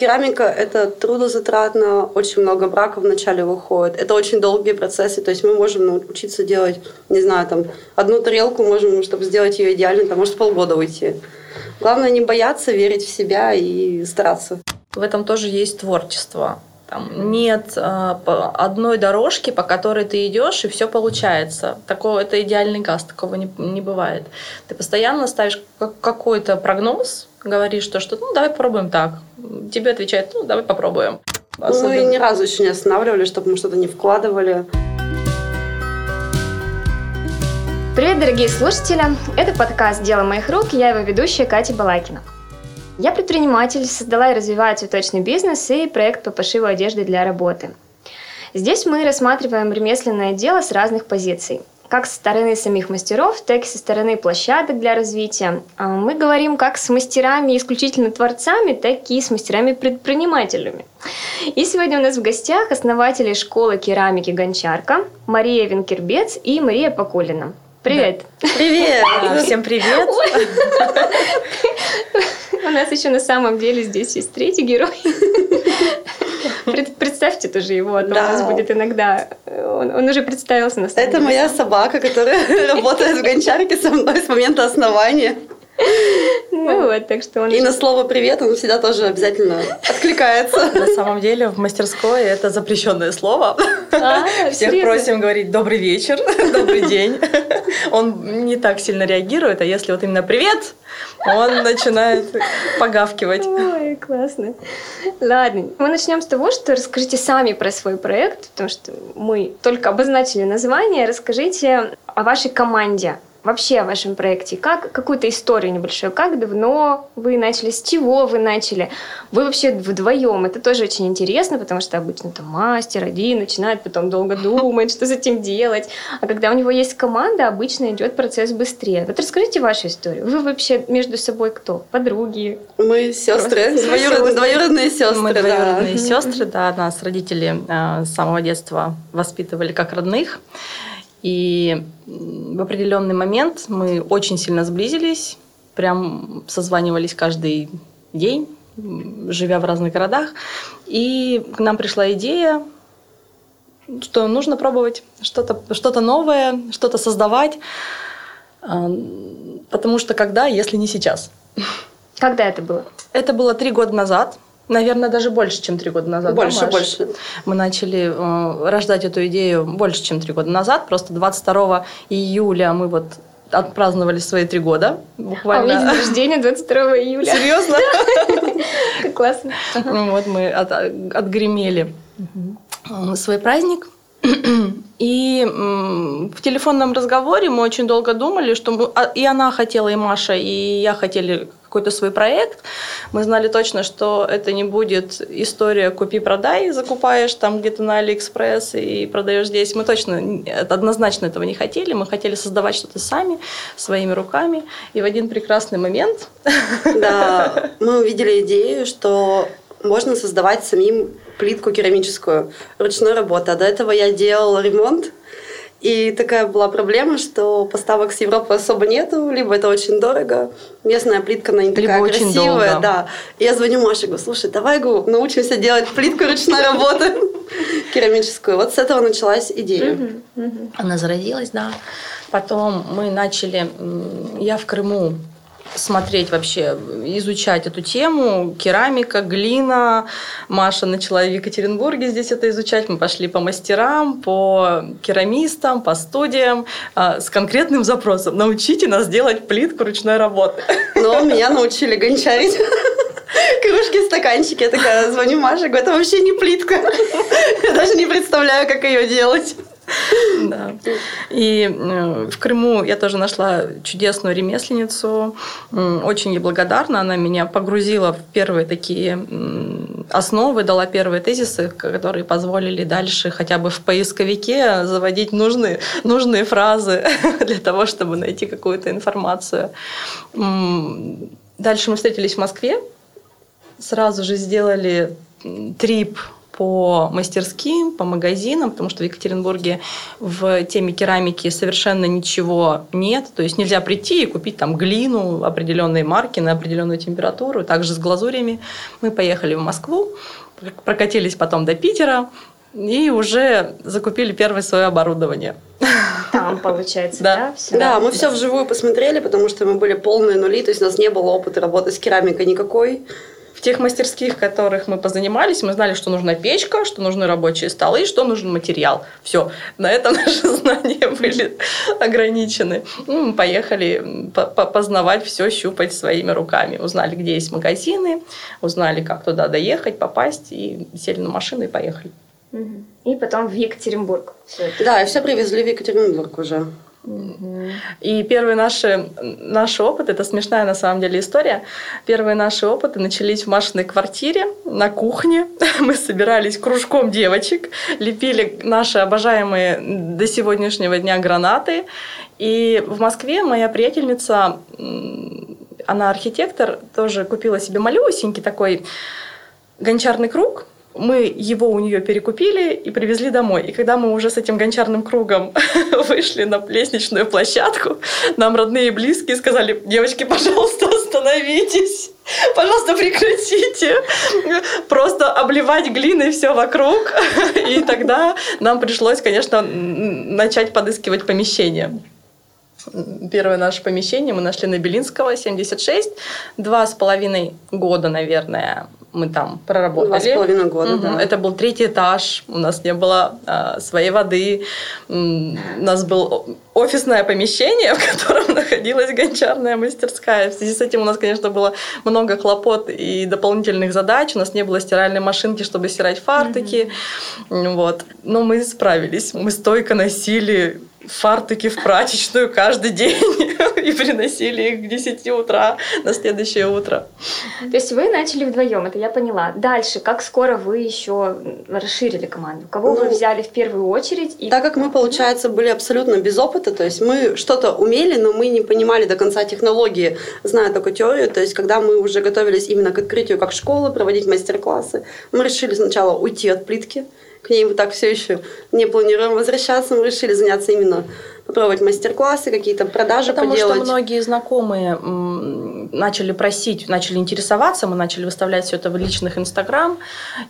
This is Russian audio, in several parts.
Керамика – это трудозатратно, очень много браков вначале выходит. Это очень долгие процессы, то есть мы можем научиться делать, не знаю, там, одну тарелку можем, чтобы сделать ее идеально, там может полгода уйти. Главное не бояться, верить в себя и стараться. В этом тоже есть творчество. Там нет э, одной дорожки, по которой ты идешь, и все получается. Такого это идеальный газ, такого не, не бывает. Ты постоянно ставишь какой-то прогноз, говоришь, что, что ну давай попробуем так. Тебе отвечают, ну давай попробуем. Особенно... Мы ни разу еще не останавливали, чтобы мы что-то не вкладывали. Привет, дорогие слушатели! Это подкаст «Дело моих рук» я его ведущая Катя Балакина. Я предприниматель, создала и развиваю цветочный бизнес и проект по пошиву одежды для работы. Здесь мы рассматриваем ремесленное дело с разных позиций – как со стороны самих мастеров, так и со стороны площадок для развития. А, мы говорим как с мастерами исключительно творцами, так и с мастерами-предпринимателями. И сегодня у нас в гостях основатели школы керамики «Гончарка» Мария Венкербец и Мария Поколина. Привет! Да. Привет! Всем привет! У нас еще на самом деле здесь есть третий герой. Представьте тоже его, а то да. у нас будет иногда... Он, он уже представился на самом Это деле. моя собака, которая работает в гончарке со мной с момента основания. Ну вот, так что он... И на слово «привет» он всегда тоже обязательно откликается. На самом деле в мастерской это запрещенное слово. А, Всех серьезно? просим говорить «добрый вечер», «добрый день». Он не так сильно реагирует, а если вот именно «привет», он начинает погавкивать. Ой, классно. Ладно, мы начнем с того, что расскажите сами про свой проект, потому что мы только обозначили название. Расскажите о вашей команде вообще о вашем проекте, как какую-то историю небольшую, как давно вы начали, с чего вы начали, вы вообще вдвоем, это тоже очень интересно, потому что обычно там мастер один начинает, потом долго думать, что с этим делать, а когда у него есть команда, обычно идет процесс быстрее. Вот расскажите вашу историю. Вы вообще между собой кто? Подруги? Мы сестры, двоюродные, двоюродные сестры. Мы двоюродные да. сестры, да, нас родители э, с самого детства воспитывали как родных. И в определенный момент мы очень сильно сблизились, прям созванивались каждый день, живя в разных городах. И к нам пришла идея, что нужно пробовать что-то что новое, что-то создавать. А, потому что когда, если не сейчас? Когда это было? Это было три года назад. Наверное, даже больше, чем три года назад. Больше, да, больше. Мы начали э, рождать эту идею больше, чем три года назад. Просто 22 июля мы вот отпраздновали свои три года. Буквально. А у меня день рождения 22 июля. Серьезно? Как классно. Ну вот мы от, отгремели свой праздник. И в телефонном разговоре мы очень долго думали, что мы, а, и она хотела, и Маша, и я хотели какой-то свой проект. Мы знали точно, что это не будет история купи-продай, закупаешь там где-то на Алиэкспресс и продаешь здесь. Мы точно однозначно этого не хотели. Мы хотели создавать что-то сами, своими руками. И в один прекрасный момент... Да, мы увидели идею, что можно создавать самим плитку керамическую ручной работы. А до этого я делала ремонт и такая была проблема, что поставок с Европы особо нету, либо это очень дорого, местная плитка, она не либо такая очень красивая. Долго. Да. И я звоню Маше, говорю, слушай, давай говорю, научимся делать плитку ручной работы керамическую. Вот с этого началась идея. Она зародилась, да. Потом мы начали, я в Крыму смотреть вообще, изучать эту тему. Керамика, глина. Маша начала в Екатеринбурге здесь это изучать. Мы пошли по мастерам, по керамистам, по студиям э, с конкретным запросом. Научите нас делать плитку ручной работы. Но меня научили гончарить кружки, стаканчики. Я такая звоню Маше, говорю, это вообще не плитка. Я даже не представляю, как ее делать. Да. И э, в Крыму я тоже нашла чудесную ремесленницу. Очень ей благодарна. Она меня погрузила в первые такие основы, дала первые тезисы, которые позволили дальше хотя бы в поисковике заводить нужные, нужные фразы для того, чтобы найти какую-то информацию. Дальше мы встретились в Москве. Сразу же сделали трип по мастерским, по магазинам, потому что в Екатеринбурге в теме керамики совершенно ничего нет. То есть нельзя прийти и купить там глину определенной марки на определенную температуру. Также с глазурями. Мы поехали в Москву, прокатились потом до Питера и уже закупили первое свое оборудование. Там, получается, да? Да, все, да мы все вживую посмотрели, потому что мы были полные нули, то есть у нас не было опыта работы с керамикой никакой. В тех мастерских, в которых мы позанимались, мы знали, что нужна печка, что нужны рабочие столы, что нужен материал. Все, на этом наши знания были ограничены. Ну, мы поехали познавать все, щупать своими руками. Узнали, где есть магазины, узнали, как туда доехать, попасть, и сели на машину и поехали. И потом в Екатеринбург. Да, и все привезли в Екатеринбург уже. И первые наши, наши опыты, это смешная на самом деле история, первые наши опыты начались в Машиной квартире, на кухне. Мы собирались кружком девочек, лепили наши обожаемые до сегодняшнего дня гранаты. И в Москве моя приятельница, она архитектор, тоже купила себе малюсенький такой гончарный круг – мы его у нее перекупили и привезли домой. И когда мы уже с этим гончарным кругом вышли на лестничную площадку, нам родные и близкие сказали, девочки, пожалуйста, остановитесь. Пожалуйста, прекратите просто обливать глиной все вокруг. И тогда нам пришлось, конечно, начать подыскивать помещение. Первое наше помещение мы нашли на Белинского, 76. Два с половиной года, наверное, мы там проработали. Два с половиной года, угу. да. Это был третий этаж, у нас не было а, своей воды, у нас было офисное помещение, в котором находилась гончарная мастерская. В связи с этим у нас, конечно, было много хлопот и дополнительных задач. У нас не было стиральной машинки, чтобы стирать фартуки. Угу. Вот. Но мы справились. Мы стойко носили фартуки в прачечную каждый день и приносили их к 10 утра на следующее утро. То есть вы начали вдвоем, это я поняла. Дальше, как скоро вы еще расширили команду? Кого ну, вы взяли в первую очередь? И... Так как мы, получается, были абсолютно без опыта, то есть мы что-то умели, но мы не понимали до конца технологии, зная только теорию. То есть когда мы уже готовились именно к открытию как школы, проводить мастер-классы, мы решили сначала уйти от плитки, к ней мы так все еще не планируем возвращаться. Мы решили заняться именно попробовать мастер-классы, какие-то продажи Потому поделать. Потому что многие знакомые начали просить, начали интересоваться, мы начали выставлять все это в личных Инстаграм.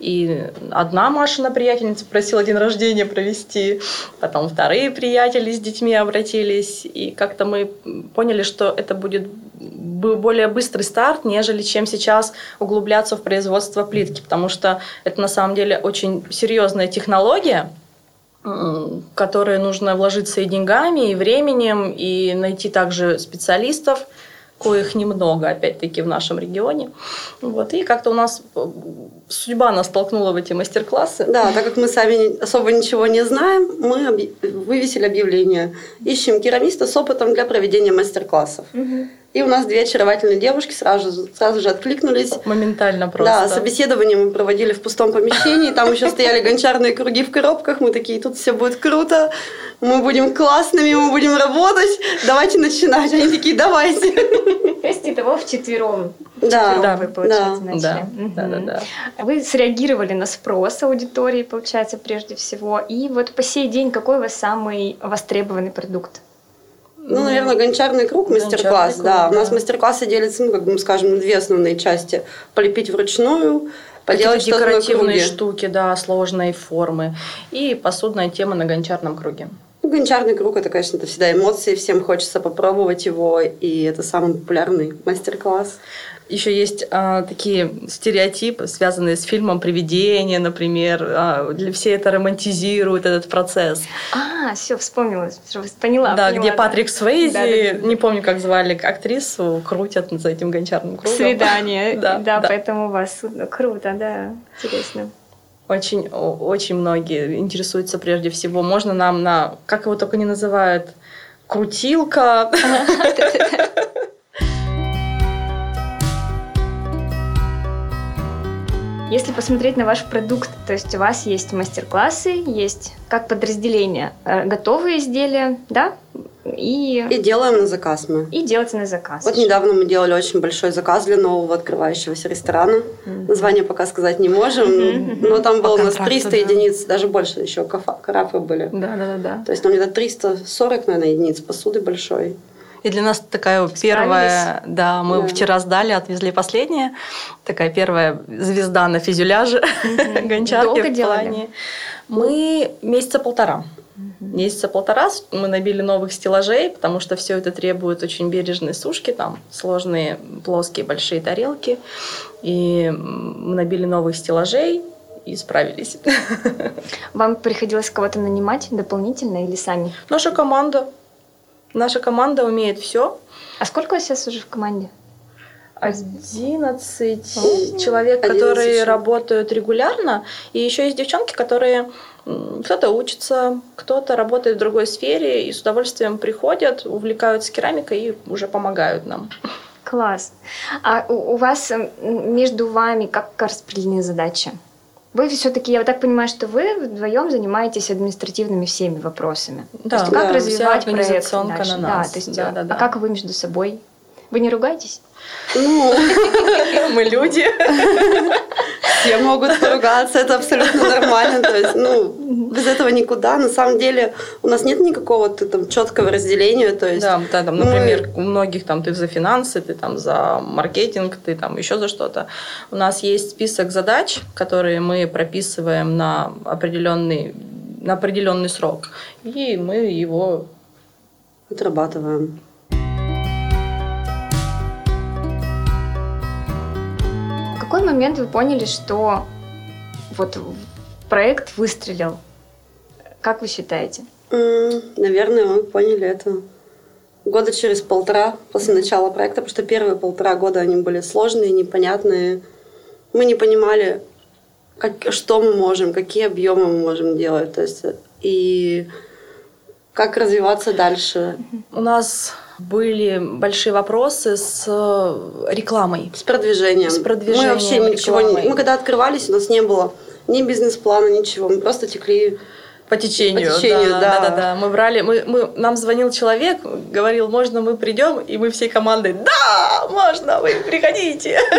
И одна Машина приятельница просила день рождения провести, потом вторые приятели с детьми обратились. И как-то мы поняли, что это будет более быстрый старт, нежели чем сейчас углубляться в производство плитки, потому что это на самом деле очень серьезная технология, которые нужно вложиться и деньгами, и временем, и найти также специалистов, коих немного, опять-таки, в нашем регионе. Вот. И как-то у нас судьба нас толкнула в эти мастер-классы. Да, так как мы сами особо ничего не знаем, мы вывесили объявление. Ищем керамиста с опытом для проведения мастер-классов. Угу. И у нас две очаровательные девушки сразу, сразу же откликнулись. Моментально просто. Да, собеседование мы проводили в пустом помещении. Там еще стояли гончарные круги в коробках. Мы такие, тут все будет круто. Мы будем классными, мы будем работать. Давайте начинать. Они такие, давайте. То есть итого вчетвером. Да, да, вы, получается, да, начали. Да, угу. да, да, да. Вы среагировали на спрос аудитории, получается, прежде всего. И вот по сей день какой у вас самый востребованный продукт? Ну, наверное, гончарный круг, мастер-класс, да. да. У нас мастер-классы делятся, ну, как бы скажем, на две основные части. Полепить вручную, поделать что-то декоративные штуки, да, сложные формы. И посудная тема на гончарном круге. Ну, гончарный круг это, конечно, это всегда эмоции, всем хочется попробовать его, и это самый популярный мастер-класс. Еще есть а, такие стереотипы, связанные с фильмом «Привидение», например. А, для все это романтизируют, этот процесс. А, все, вспомнила, поняла. Да, поняла, где да. Патрик Свейзи, да, да, да. не помню, как звали актрису, крутят за этим гончарным кругом. Свидание, да, да, да, поэтому у вас круто, да, интересно. Очень, очень многие интересуются прежде всего. Можно нам на, как его только не называют, крутилка. Если посмотреть на ваш продукт, то есть у вас есть мастер-классы, есть как подразделение э, готовые изделия, да, и... И делаем на заказ мы. И делаете на заказ. Вот недавно мы делали очень большой заказ для нового открывающегося ресторана. Mm-hmm. Название пока сказать не можем, mm-hmm. но там было у нас 300 да. единиц, даже больше еще кафе были. Да, да, да, да. То есть там где-то 340, наверное, единиц посуды большой. И для нас такая Справились. первая, да, мы да. вчера сдали, отвезли последнее, такая первая звезда на фюзеляже mm-hmm. гончарки Долго в плане. Делали? Мы месяца полтора. Месяца полтора мы набили новых стеллажей, потому что все это требует очень бережной сушки, там сложные плоские большие тарелки. И мы набили новых стеллажей и справились. Вам приходилось кого-то нанимать дополнительно или сами? Наша команда. Наша команда умеет все. А сколько у вас сейчас уже в команде? 11 человек, 11 которые человек. работают регулярно, и еще есть девчонки, которые кто-то учится, кто-то работает в другой сфере и с удовольствием приходят, увлекаются керамикой и уже помогают нам. Класс. А у вас между вами как распределены задачи? Вы все-таки, я так понимаю, что вы вдвоем занимаетесь административными всеми вопросами. Да, то есть, как да, развивать проект дальше? На нас. Да, то есть, да, да, да. А как вы между собой? Вы не ругаетесь? Ну, мы люди. Все могут поругаться, это абсолютно нормально. То есть, ну, без этого никуда. На самом деле у нас нет никакого там четкого разделения. То есть, да, да, там, например, мы... у многих там ты за финансы, ты там за маркетинг, ты там еще за что-то. У нас есть список задач, которые мы прописываем на определенный на определенный срок, и мы его отрабатываем. Какой момент вы поняли, что вот проект выстрелил? Как вы считаете? наверное, мы поняли это года через полтора после начала проекта, потому что первые полтора года они были сложные, непонятные. Мы не понимали, как, что мы можем, какие объемы мы можем делать, то есть и как развиваться дальше. У нас были большие вопросы с э, рекламой. С продвижением. С продвижением. Мы вообще ничего не... Мы когда открывались, у нас не было ни бизнес-плана, ничего. Мы просто текли по течению. По течению, да. Да, да, да. Мы брали, мы, мы, нам звонил человек, говорил, можно мы придем, и мы всей командой, да, можно, вы приходите.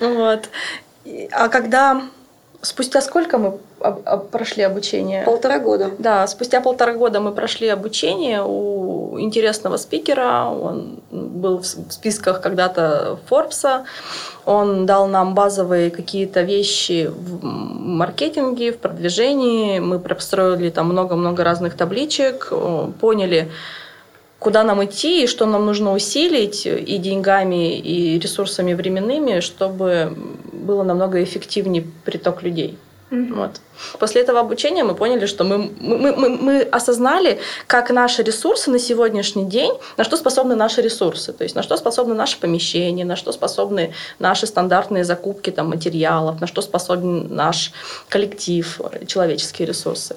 Вот. А когда Спустя сколько мы прошли обучение? Полтора года. Да, спустя полтора года мы прошли обучение у интересного спикера. Он был в списках когда-то Форбса. Он дал нам базовые какие-то вещи в маркетинге, в продвижении. Мы построили там много-много разных табличек, поняли, куда нам идти и что нам нужно усилить и деньгами, и ресурсами временными, чтобы было намного эффективнее приток людей. Mm-hmm. Вот. После этого обучения мы поняли, что мы, мы, мы, мы осознали, как наши ресурсы на сегодняшний день, на что способны наши ресурсы, то есть на что способны наши помещения, на что способны наши стандартные закупки там, материалов, на что способен наш коллектив, человеческие ресурсы.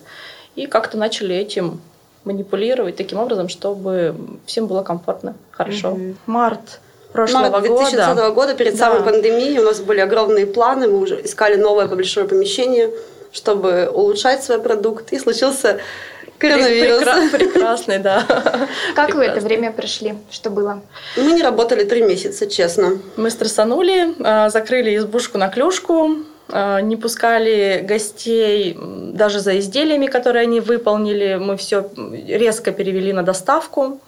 И как-то начали этим манипулировать таким образом, чтобы всем было комфортно, хорошо. Mm-hmm. Март прошлого Март 2020 года, года перед да. самой пандемией у нас были огромные планы, мы уже искали новое большое помещение, чтобы улучшать свой продукт, и случился коронавирус. Прекра- прекрасный, да. Как Прекрасный. вы это время прошли? Что было? Мы не работали три месяца, честно. Мы стрессанули, а, закрыли избушку на клюшку, а, не пускали гостей даже за изделиями, которые они выполнили. Мы все резко перевели на доставку.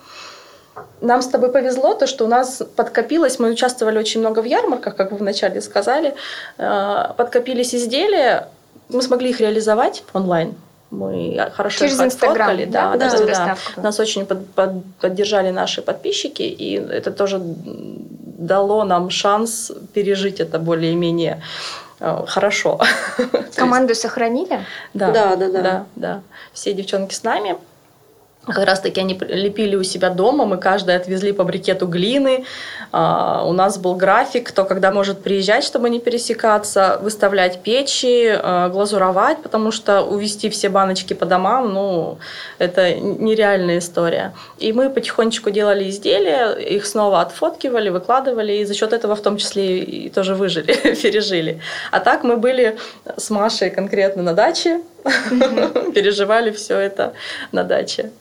Нам с тобой повезло, то, что у нас подкопилось, мы участвовали очень много в ярмарках, как вы вначале сказали, а, подкопились изделия, мы смогли их реализовать онлайн. Мы хорошо Через их отфоткали. Да, да, да, да. Нас очень под, под, поддержали наши подписчики, и это тоже дало нам шанс пережить это более-менее Э, хорошо. Команду сохранили? Да, да, да, да, да. Все девчонки с нами. Как раз таки они лепили у себя дома, мы каждый отвезли по брикету глины. А, у нас был график, кто когда может приезжать, чтобы не пересекаться, выставлять печи, а, глазуровать, потому что увезти все баночки по домам, ну, это нереальная история. И мы потихонечку делали изделия, их снова отфоткивали, выкладывали, и за счет этого в том числе и тоже выжили, пережили. А так мы были с Машей конкретно на даче, переживали все это на даче.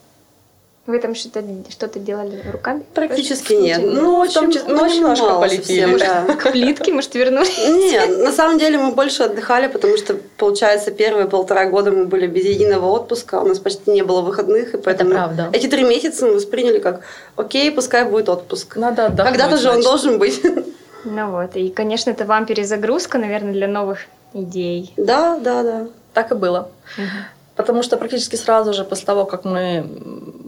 Вы там что-то что делали руками? Практически нет. Ну, Ну, в очень, том числе- ну, очень немножко мало полепили. совсем, да. К плитке, может, вернулись? Нет, на самом деле мы больше отдыхали, потому что, получается, первые полтора года мы были без единого отпуска, у нас почти не было выходных, и поэтому правда. эти три месяца мы восприняли как, окей, пускай будет отпуск. Надо отдохнуть. Когда-то же он значит. должен быть. Ну вот, и, конечно, это вам перезагрузка, наверное, для новых идей. Да, да, да. Так и было. Потому что практически сразу же после того, как мы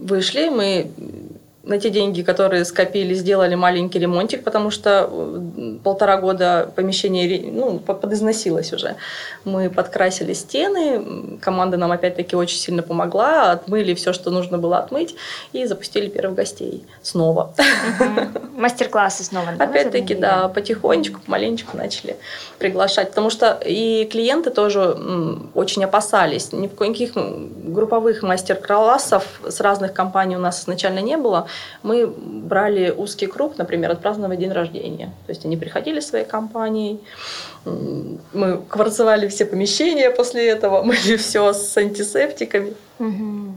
вышли, мы на те деньги, которые скопили, сделали маленький ремонтик, потому что э, полтора года помещение ну, по- подизносилось уже. Мы подкрасили стены, команда нам опять-таки очень сильно помогла, отмыли все, что нужно было отмыть, и запустили первых гостей снова. Мгм. Мастер-классы снова. да, Опять-таки, да, потихонечку, помаленечку начали приглашать. Потому что и клиенты тоже очень опасались. Ни в каких групповых мастер-классов с разных компаний у нас изначально не было. Мы брали узкий круг, например, отпраздновать день рождения. То есть они приходили своей компанией, мы кварцевали все помещения после этого, мыли все с антисептиками. Мгм.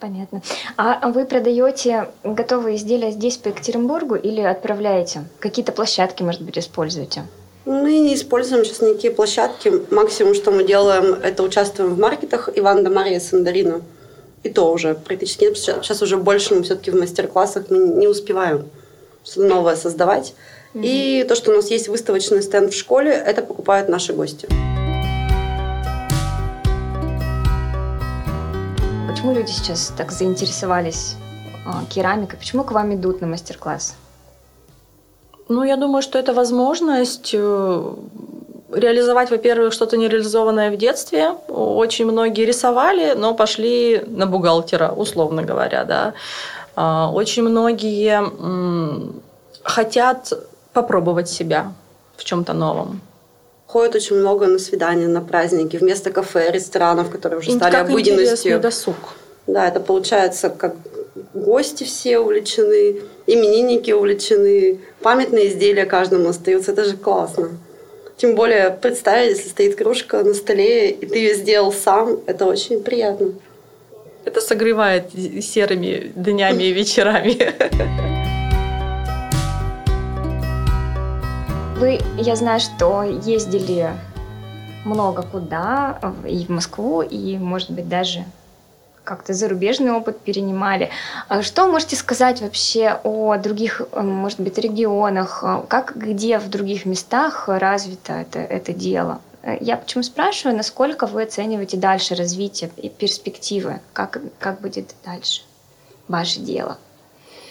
Понятно. А вы продаете готовые изделия здесь, по Екатеринбургу, или отправляете? Какие-то площадки, может быть, используете? Мы не используем сейчас никакие площадки. Максимум, что мы делаем, это участвуем в маркетах Иван да Мария Сандарина. И то уже практически нет. Сейчас уже больше мы все-таки в мастер-классах мы не успеваем что-то новое создавать. И то, что у нас есть выставочный стенд в школе, это покупают наши гости. Почему люди сейчас так заинтересовались а, керамикой? Почему к вам идут на мастер-класс? Ну, я думаю, что это возможность э, реализовать, во-первых, что-то нереализованное в детстве. Очень многие рисовали, но пошли на бухгалтера, условно говоря, да. А, Очень многие хотят попробовать себя в чем-то новом. Ходят очень много на свидания, на праздники, вместо кафе, ресторанов, которые уже стали как обыденностью. досуг. Да, это получается, как гости все увлечены, именинники увлечены, памятные изделия каждому остаются. Это же классно. Тем более представить, если стоит кружка на столе, и ты ее сделал сам, это очень приятно. Это согревает серыми днями и вечерами. Вы, я знаю, что ездили много куда, и в Москву, и, может быть, даже как-то зарубежный опыт перенимали. А Что можете сказать вообще о других, э, может быть, регионах? Как, где в других местах развито это, это дело? Я почему спрашиваю, насколько вы оцениваете дальше развитие и перспективы? Как, как будет дальше ваше дело?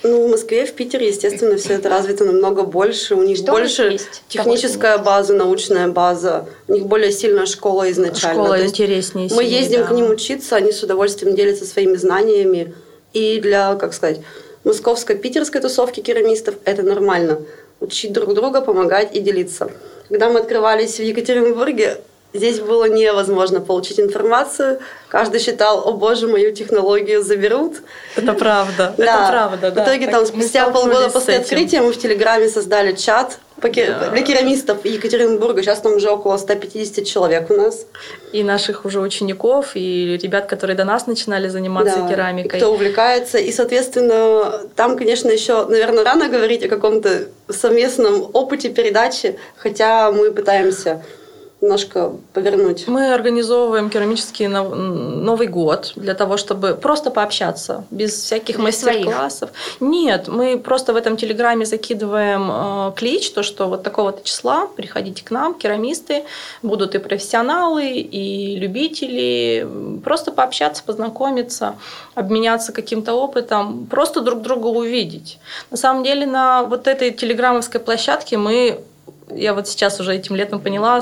Ну, в Москве, в Питере, естественно, все это развито намного больше. У них Что больше есть? техническая база, научная база. У них более сильная школа изначально. Школа То интереснее. Мы сильнее, ездим да. к ним учиться, они с удовольствием делятся своими знаниями. И для, как сказать, московско-питерской тусовки керамистов это нормально. Учить друг друга, помогать и делиться. Когда мы открывались в Екатеринбурге, здесь было невозможно получить информацию. Каждый считал, о боже, мою технологию заберут. Это правда. Да. Это правда, да. В итоге там спустя полгода после открытия мы в Телеграме создали чат для керамистов Екатеринбурга. Сейчас там уже около 150 человек у нас. И наших уже учеников, и ребят, которые до нас начинали заниматься Да, керамикой. Кто увлекается. И, соответственно, там, конечно, еще, наверное, рано говорить о каком-то совместном опыте передачи, хотя мы пытаемся немножко повернуть. Мы организовываем керамический нов- Новый год для того, чтобы просто пообщаться, без всяких мастер-классов. Нет, мы просто в этом телеграме закидываем э, клич, то, что вот такого-то числа приходите к нам, керамисты, будут и профессионалы, и любители, просто пообщаться, познакомиться, обменяться каким-то опытом, просто друг друга увидеть. На самом деле на вот этой телеграммовской площадке мы я вот сейчас уже этим летом поняла,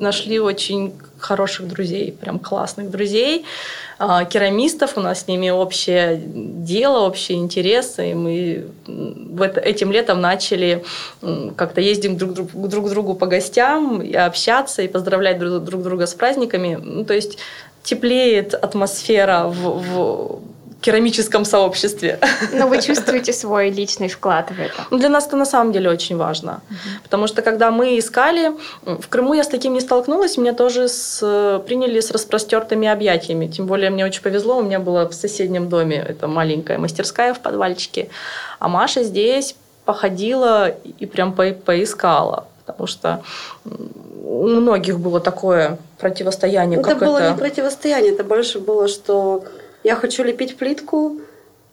нашли очень хороших друзей, прям классных друзей, а, керамистов, у нас с ними общее дело, общие интересы, и мы м, в это- этим летом начали как-то ездить друг, друг, друг к другу по гостям, и общаться, и поздравлять друг, друг друга с праздниками. Ну, то есть теплеет атмосфера в, в керамическом сообществе. Но вы чувствуете свой личный вклад в это? Для нас это на самом деле очень важно. Угу. Потому что когда мы искали, в Крыму я с таким не столкнулась, меня тоже с, приняли с распростертыми объятиями. Тем более мне очень повезло, у меня была в соседнем доме это маленькая мастерская в подвальчике. А Маша здесь походила и прям по поискала. Потому что у многих было такое противостояние. Это было это... не противостояние, это больше было, что я хочу лепить плитку,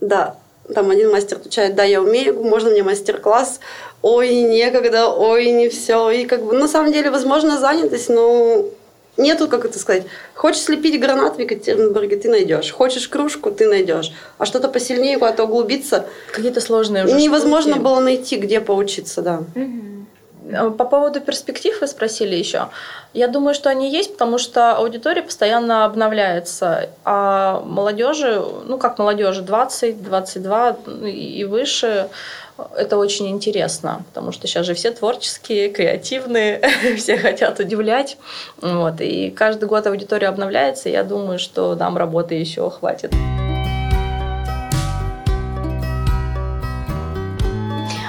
да, там один мастер отвечает, да, я умею, можно мне мастер-класс, ой, некогда, ой, не все. И как бы на самом деле, возможно, занятость, но нету, как это сказать, хочешь слепить гранат в Екатеринбурге, ты найдешь. Хочешь кружку, ты найдешь. А что-то посильнее куда-то углубиться. Какие-то сложные уже Невозможно штуки. было найти, где поучиться, да. Угу. Э, по поводу перспектив вы спросили еще. Я думаю, что они есть, потому что аудитория постоянно обновляется. А молодежи, ну как молодежи, 20, 22 и выше, это очень интересно, потому что сейчас же все творческие, креативные, все хотят удивлять. Вот, и каждый год аудитория обновляется, и я думаю, что нам работы еще хватит.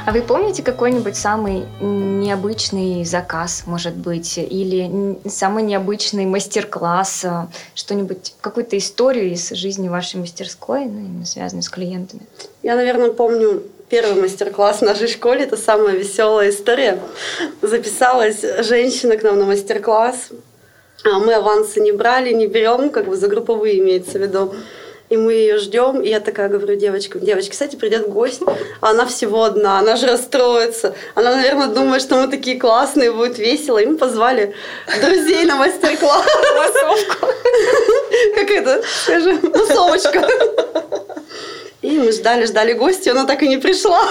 А вы помните какой-нибудь самый необычный заказ, может быть, или самый необычный мастер-класс, э, что-нибудь, какую-то историю из жизни вашей мастерской, ну, связанную с клиентами? Я, наверное, помню первый мастер-класс в нашей школе. Это самая веселая история. Записалась женщина к нам на мастер-класс. А мы авансы не брали, не берем, как бы за групповые имеется в виду и мы ее ждем, и я такая говорю девочкам, девочки, кстати, придет гость, а она всего одна, она же расстроится, она, наверное, думает, что мы такие классные, будет весело, и мы позвали друзей на мастер-класс. Как это, скажи, тусовочка. И мы ждали, ждали гостя, она так и не пришла.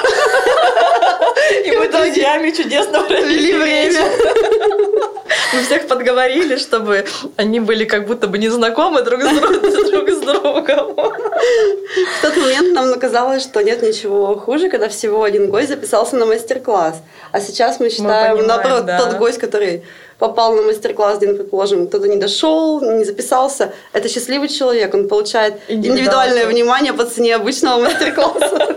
И мы друзьями чудесно провели время. Мы всех подговорили, чтобы они были как будто бы не знакомы друг с, друг, с другом. В тот момент нам казалось, что нет ничего хуже, когда всего один гость записался на мастер-класс. А сейчас мы считаем, мы понимаем, наоборот, да. тот гость, который попал на мастер-класс, один, предположим, кто-то не дошел, не записался, это счастливый человек, он получает индивидуальное внимание по цене обычного мастер-класса.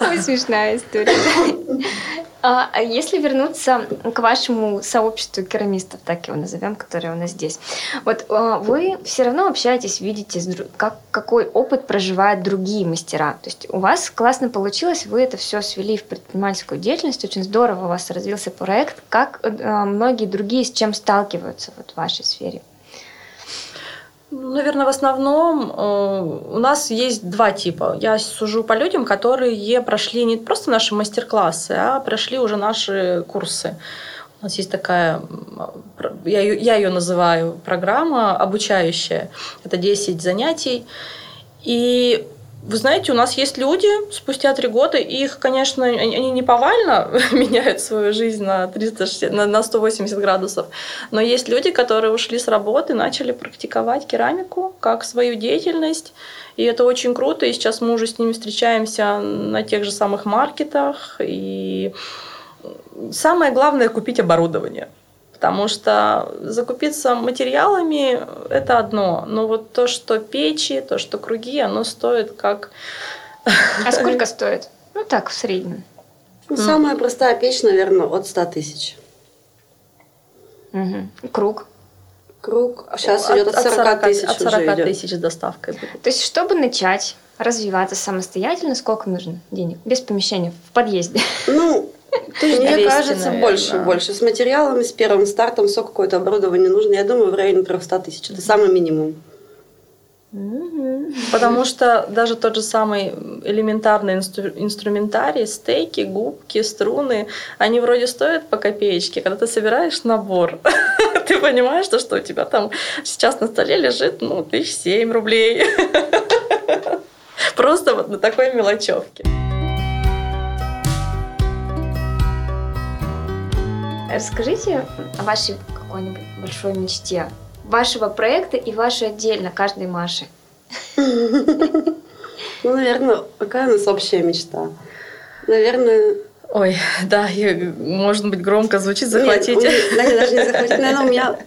Ой, смешная история. А, а если вернуться к вашему сообществу керамистов, так его назовем, которые у нас здесь, вот а, вы все равно общаетесь, видите, как, какой опыт проживают другие мастера. То есть у вас классно получилось, вы это все свели в предпринимательскую деятельность, очень здорово у вас развился проект. Как а, многие другие с чем сталкиваются вот в вашей сфере? Наверное, в основном э, у нас есть два типа. Я сужу по людям, которые прошли не просто наши мастер-классы, а прошли уже наши курсы. У нас есть такая, я ее, я ее называю программа обучающая. Это 10 занятий. И вы знаете, у нас есть люди спустя три года, их, конечно, они не повально меняют свою жизнь на, 360, на, на 180 градусов, но есть люди, которые ушли с работы, начали практиковать керамику как свою деятельность, и это очень круто, и сейчас мы уже с ними встречаемся на тех же самых маркетах, и самое главное – купить оборудование – Потому что закупиться материалами – это одно, но вот то, что печи, то, что круги, оно стоит как… А сколько стоит? Ну так, в среднем. Ну, самая простая печь, наверное, от 100 тысяч. Угу. Круг? Круг сейчас идет от 40 тысяч От 40 тысяч с доставкой будет. То есть, чтобы начать развиваться самостоятельно, сколько нужно денег? Без помещения, в подъезде? Ну, мне кажется, наверное. больше, больше. С материалами, с первым стартом, все какое-то оборудование нужно. Я думаю, в районе 300 тысяч. Это самый минимум. Потому что даже тот же самый элементарный инстру- инструментарий, стейки, губки, струны, они вроде стоят по копеечке. Когда ты собираешь набор, ты понимаешь, что, что у тебя там сейчас на столе лежит, ну, тысяч семь рублей. Просто вот на такой мелочевке. Расскажите о вашей какой-нибудь большой мечте, вашего проекта и вашей отдельно, каждой Маши. Ну, наверное, какая у нас общая мечта? Наверное, Ой, да, я, может быть, громко звучит, захватить. Нет, да, я даже не захватить. Наверное, у меня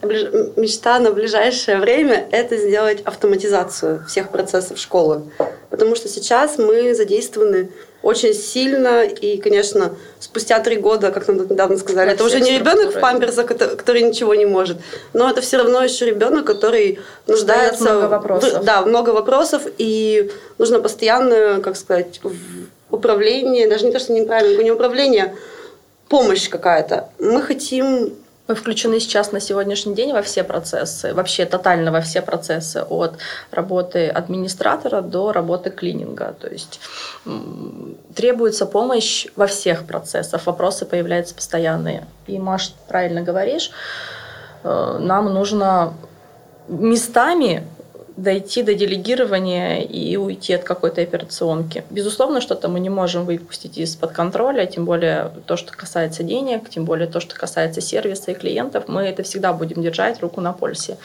мечта на ближайшее время – это сделать автоматизацию всех процессов школы. Потому что сейчас мы задействованы очень сильно, и, конечно, спустя три года, как нам недавно сказали, это уже не ребенок в памперсах, который ничего не может, но это все равно еще ребенок, который нуждается... много вопросов. Да, много вопросов, и нужно постоянно, как сказать, управление, даже не то, что неправильно, не управление, помощь какая-то. Мы хотим мы включены сейчас на сегодняшний день во все процессы, вообще тотально во все процессы, от работы администратора до работы клининга. То есть требуется помощь во всех процессах, вопросы появляются постоянные. И, Маш, правильно говоришь, э, нам нужно местами дойти до делегирования и уйти от какой-то операционки. Безусловно, что-то мы не можем выпустить из-под контроля, тем более то, что касается денег, тем более то, что касается сервиса и клиентов, мы это всегда будем держать руку на пульсе.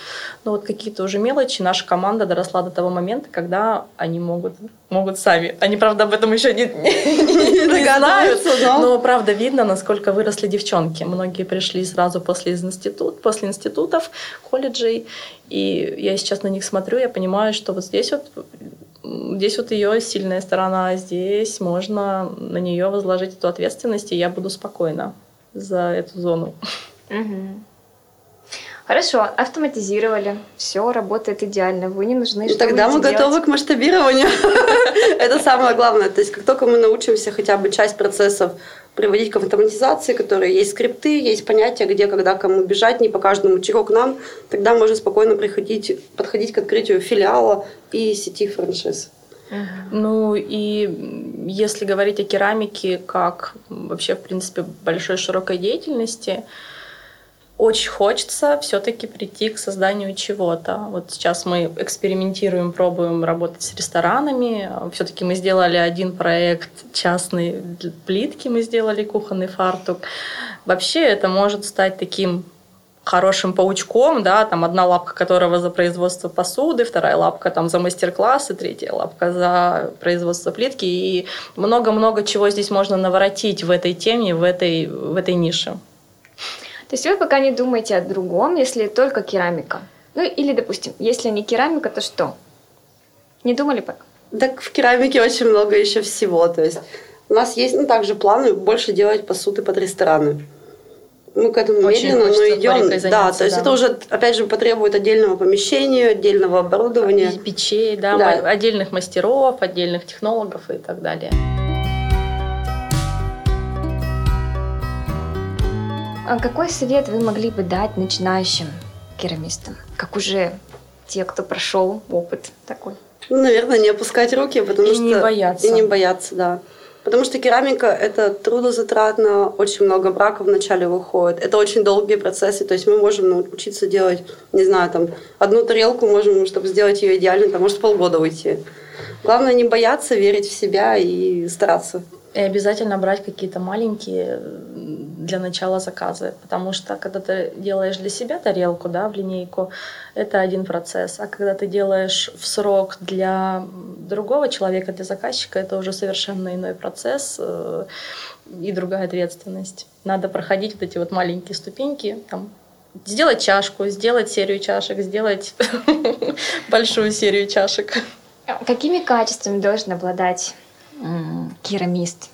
Но вот какие-то уже мелочи, наша команда доросла до того момента, когда они могут, могут сами. Они, правда, об этом еще не, не, не знают, но... но правда видно, насколько выросли девчонки. Многие пришли сразу после институт, после институтов, колледжей, и я сейчас на них смотрю, я понимаю, что вот здесь вот здесь вот ее сильная сторона, а здесь можно на нее возложить эту ответственность, и я буду спокойна за эту зону. Угу. Хорошо, автоматизировали, все работает идеально, вы не нужны. Что Тогда мы делать? готовы к масштабированию. Это самое главное. То есть как только мы научимся хотя бы часть процессов приводить к автоматизации, которые есть скрипты, есть понятия, где, когда, кому бежать, не по каждому чего к нам, тогда можно спокойно приходить, подходить к открытию филиала и сети франшиз. Ну и если говорить о керамике как вообще, в принципе, большой широкой деятельности, очень хочется все-таки прийти к созданию чего-то. Вот сейчас мы экспериментируем, пробуем работать с ресторанами. Все-таки мы сделали один проект частный плитки, мы сделали кухонный фартук. Вообще это может стать таким хорошим паучком, да, там одна лапка которого за производство посуды, вторая лапка там за мастер-классы, третья лапка за производство плитки, и много-много чего здесь можно наворотить в этой теме, в этой, в этой нише. То есть вы пока не думаете о другом, если только керамика. Ну или, допустим, если не керамика, то что? Не думали пока? Так в керамике очень много еще всего. То есть у нас есть ну, также планы больше делать посуды под рестораны. Мы к этому очень медленно, но идем. Да, то есть да. это уже, опять же, потребует отдельного помещения, отдельного оборудования. Печей, да, да. отдельных мастеров, отдельных технологов и так далее. А какой совет вы могли бы дать начинающим керамистам, как уже те, кто прошел опыт такой? Ну, наверное, не опускать руки, потому и что... не бояться. И не бояться, да. Потому что керамика – это трудозатратно, очень много браков вначале выходит. Это очень долгие процессы, то есть мы можем научиться делать, не знаю, там, одну тарелку можем, чтобы сделать ее идеально, там, может полгода уйти. Главное не бояться, верить в себя и стараться. И обязательно брать какие-то маленькие для начала заказы, потому что когда ты делаешь для себя тарелку, да, в линейку, это один процесс, а когда ты делаешь в срок для другого человека, для заказчика, это уже совершенно иной процесс э, и другая ответственность. Надо проходить вот эти вот маленькие ступеньки, там, сделать чашку, сделать серию чашек, сделать большую серию чашек. Какими качествами должен обладать керамист?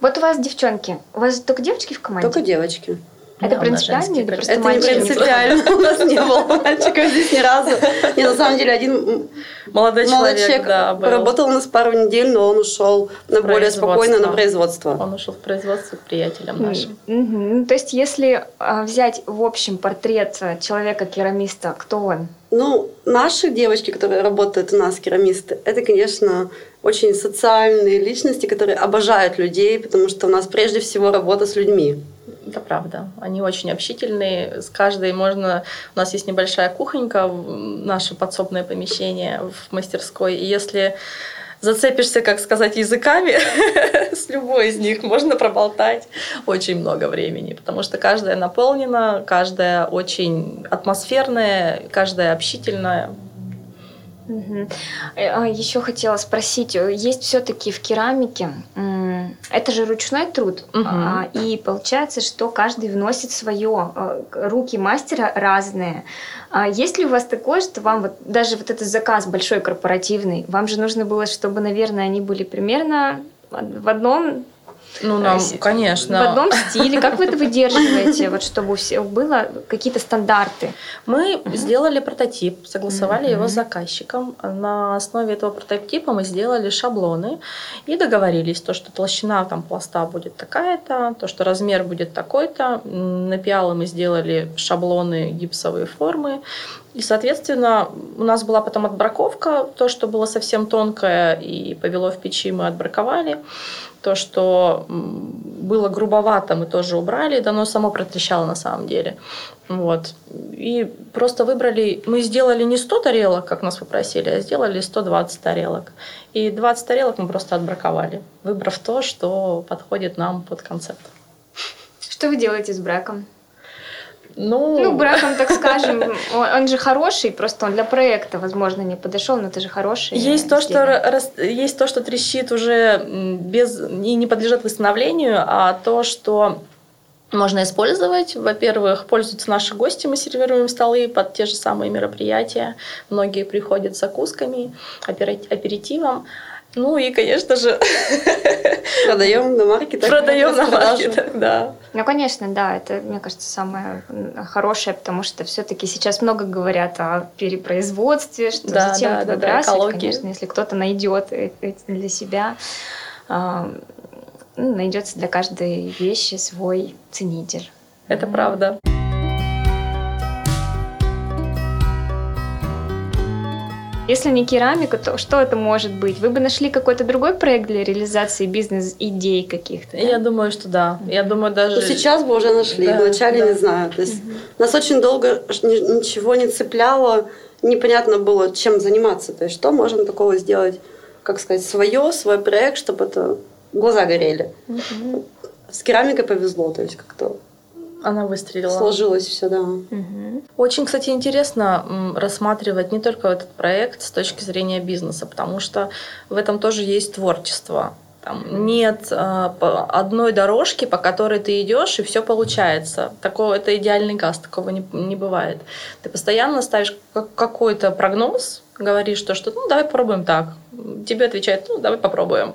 Вот у вас девчонки. У вас только девочки в команде? Только девочки. Это да, принципиально или просто Это не принципиально. У нас не было мальчиков здесь ни разу. Не, на самом деле, один молодой человек, да, поработал у нас пару недель, но он ушел на более спокойно на производство. Он ушел в производство к приятелям нашим. То есть, если а, взять в общем портрет человека-керамиста, кто он? Ну, наши девочки, которые работают у нас, керамисты, это, конечно, очень социальные личности, которые обожают людей, потому что у нас прежде всего работа с людьми. Это правда. Они очень общительные. С каждой можно... У нас есть небольшая кухонька, наше подсобное помещение в мастерской. И если зацепишься, как сказать, языками с любой из них, можно проболтать очень много времени, потому что каждая наполнена, каждая очень атмосферная, каждая общительная. Угу. Еще хотела спросить, есть все-таки в керамике, это же ручной труд, угу. и получается, что каждый вносит свое, э, руки мастера разные. А есть ли у вас такое, что вам вот даже вот этот заказ большой корпоративный, вам же нужно было, чтобы, наверное, они были примерно в одном ну, нам, конечно. В одном стиле. Как вы это выдерживаете, вот, чтобы у всех было какие-то стандарты? Мы uh-huh. сделали прототип, согласовали uh-huh. его с заказчиком. На основе этого прототипа мы сделали шаблоны и договорились, то, что толщина там, пласта будет такая-то, то, что размер будет такой-то. На пиалы мы сделали шаблоны, гипсовые формы. И, соответственно, у нас была потом отбраковка, то, что было совсем тонкое и повело в печи, мы отбраковали. То, что было грубовато, мы тоже убрали, да оно само протрещало на самом деле. Вот. И просто выбрали, мы сделали не 100 тарелок, как нас попросили, а сделали 120 тарелок. И 20 тарелок мы просто отбраковали, выбрав то, что подходит нам под концепт. Что вы делаете с браком? Ну, ну браком, так скажем, он, он же хороший, просто он для проекта, возможно, не подошел, но это же хороший. Есть то, что рас, есть то, что трещит уже без и не подлежит восстановлению, а то, что можно использовать. Во-первых, пользуются наши гости, мы сервируем столы под те же самые мероприятия. Многие приходят с закусками, аперитивом. Ну и, конечно же, продаем на маркетах. Продаем на маркетах, да. Ну, конечно, да, это, мне кажется, самое хорошее, потому что все-таки сейчас много говорят о перепроизводстве, что да, зачем да, это да, выбрасывать, да, конечно, если кто-то найдет для себя, а, ну, найдется для каждой вещи свой ценитель. Это правда. Если не керамика, то что это может быть? Вы бы нашли какой-то другой проект для реализации бизнес-идей каких-то? Да? Я думаю, что да. Я думаю, даже... Ну, сейчас бы уже нашли, да, вначале да. не знаю. То есть угу. нас очень долго ничего не цепляло, непонятно было, чем заниматься. То есть что можем такого сделать, как сказать, свое, свой проект, чтобы это глаза горели. Угу. С керамикой повезло, то есть как-то она выстрелила. Сложилось все, да. Угу. Очень, кстати, интересно рассматривать не только этот проект с точки зрения бизнеса, потому что в этом тоже есть творчество. Там нет э, одной дорожки, по которой ты идешь, и все получается. Такого это идеальный газ, такого не, не бывает. Ты постоянно ставишь какой-то прогноз, говоришь то, что ну давай попробуем так. Тебе отвечают, ну давай попробуем.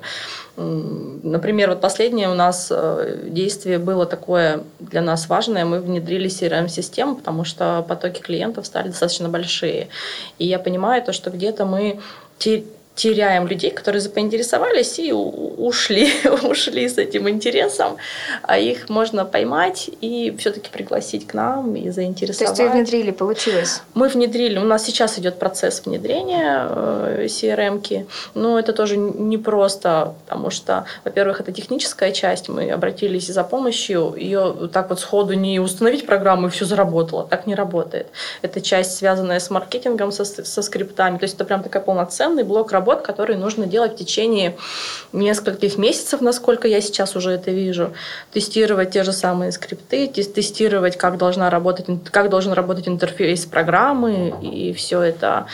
Например, вот последнее у нас э, действие было такое для нас важное. Мы внедрили CRM-систему, потому что потоки клиентов стали достаточно большие. И я понимаю то, что где-то мы теряем людей, которые заинтересовались и ушли, ушли с этим интересом, а их можно поймать и все-таки пригласить к нам и заинтересовать. То есть вы внедрили, получилось? Мы внедрили, у нас сейчас идет процесс внедрения э, CRM-ки, но это тоже не просто, потому что, во-первых, это техническая часть, мы обратились за помощью, ее так вот сходу не установить программу и все заработало, так не работает. Это часть, связанная с маркетингом, со, со скриптами, то есть это прям такой полноценный блок работы, работ, которые нужно делать в течение нескольких месяцев, насколько я сейчас уже это вижу. Тестировать те же самые скрипты, тестировать, как, должна работать, как должен работать интерфейс программы, и все это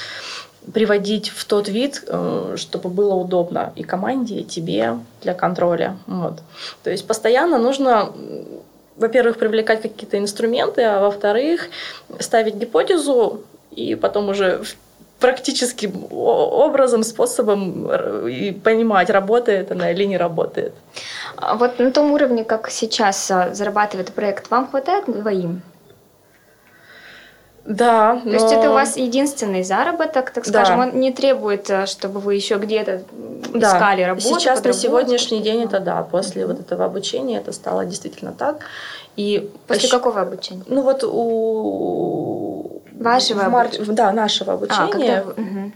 приводить в тот вид, э, чтобы было удобно и команде, и тебе для контроля. Вот. То есть постоянно нужно во-первых, привлекать какие-то инструменты, а во-вторых, ставить гипотезу и потом уже практическим образом, способом и понимать, работает она или не работает. А вот на том уровне, как сейчас а, зарабатывает проект, вам хватает двоим? Да. То но... есть это у вас единственный заработок, так скажем, да. он не требует, а, чтобы вы еще где-то да. искали работу. Сейчас на сегодняшний день это да. После mm-hmm. вот этого обучения это стало действительно так. И после какого обучения? Ну вот у Вашего в марте, Да, нашего а, обучения. А, когда...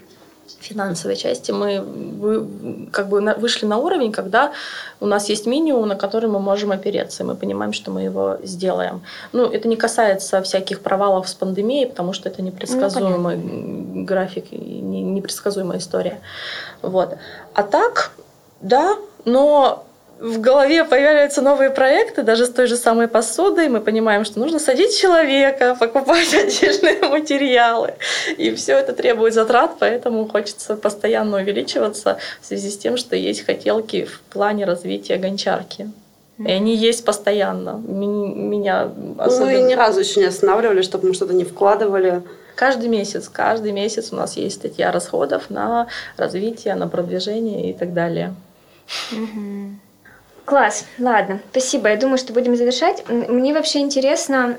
финансовой части мы вы, как бы вышли на уровень, когда у нас есть минимум, на который мы можем опереться, и мы понимаем, что мы его сделаем. Ну, это не касается всяких провалов с пандемией, потому что это непредсказуемый ну, график и непредсказуемая история. Вот. А так, да, но в голове появляются новые проекты, даже с той же самой посудой, мы понимаем, что нужно садить человека, покупать отдельные материалы. И все это требует затрат, поэтому хочется постоянно увеличиваться в связи с тем, что есть хотелки в плане развития гончарки. И они есть постоянно. Меня особенно... Ну и ни разу еще не останавливали, чтобы мы что-то не вкладывали. Каждый месяц, каждый месяц у нас есть статья расходов на развитие, на продвижение и так далее. Угу. Класс, ладно, спасибо. Я думаю, что будем завершать. Мне вообще интересно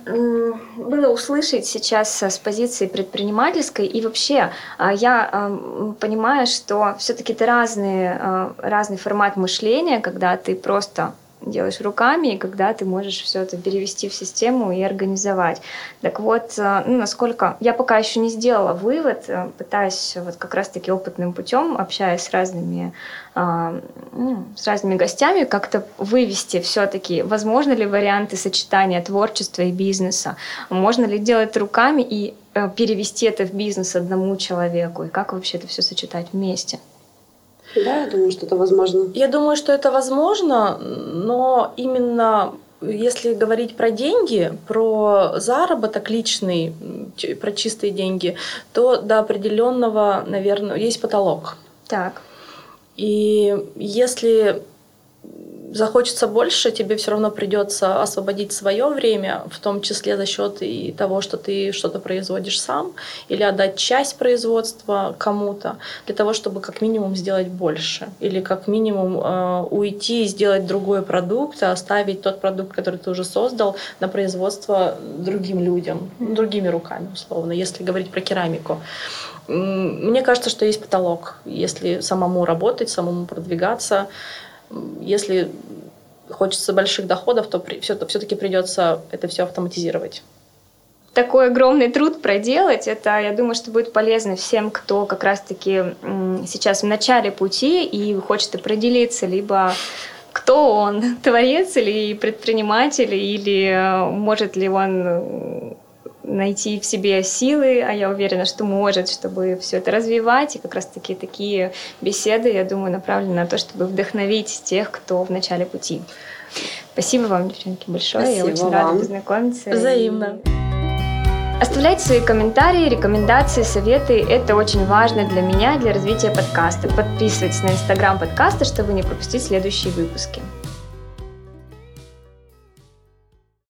было услышать сейчас с позиции предпринимательской и вообще а, я понимаю, что все-таки это разные, а, разный формат мышления, когда ты просто делаешь руками, и когда ты можешь все это перевести в систему и организовать. Так вот, э, ну, насколько я пока еще не сделала вывод, э, пытаюсь вот как раз-таки опытным путем, общаясь с разными, а, ну, с разными гостями, как-то вывести все-таки, возможно ли варианты сочетания творчества и бизнеса, можно ли делать руками и э, перевести это в бизнес одному человеку, и как вообще это все сочетать вместе. Да, я думаю, что это возможно. Я думаю, что это возможно, но именно если говорить про деньги, про заработок личный, про чистые деньги, то до определенного, наверное, есть потолок. Так. И если захочется больше, тебе все равно придется освободить свое время, в том числе за счет и того, что ты что-то производишь сам, или отдать часть производства кому-то, для того, чтобы как минимум сделать больше, или как минимум э, уйти и сделать другой продукт, а оставить тот продукт, который ты уже создал, на производство другим людям, другими руками, условно, если говорить про керамику. Мне кажется, что есть потолок, если самому работать, самому продвигаться, если хочется больших доходов, то все-таки придется это все автоматизировать. Такой огромный труд проделать, это, я думаю, что будет полезно всем, кто как раз-таки сейчас в начале пути и хочет определиться, либо кто он, творец или предприниматель, или э, может ли он найти в себе силы, а я уверена, что может, чтобы все это развивать. И как раз-таки такие беседы, я думаю, направлены на то, чтобы вдохновить тех, кто в начале пути. Спасибо вам, девчонки, большое. Спасибо я очень вам. рада познакомиться. Взаимно. Оставляйте свои комментарии, рекомендации, советы. Это очень важно для меня, для развития подкаста. Подписывайтесь на инстаграм подкаста, чтобы не пропустить следующие выпуски.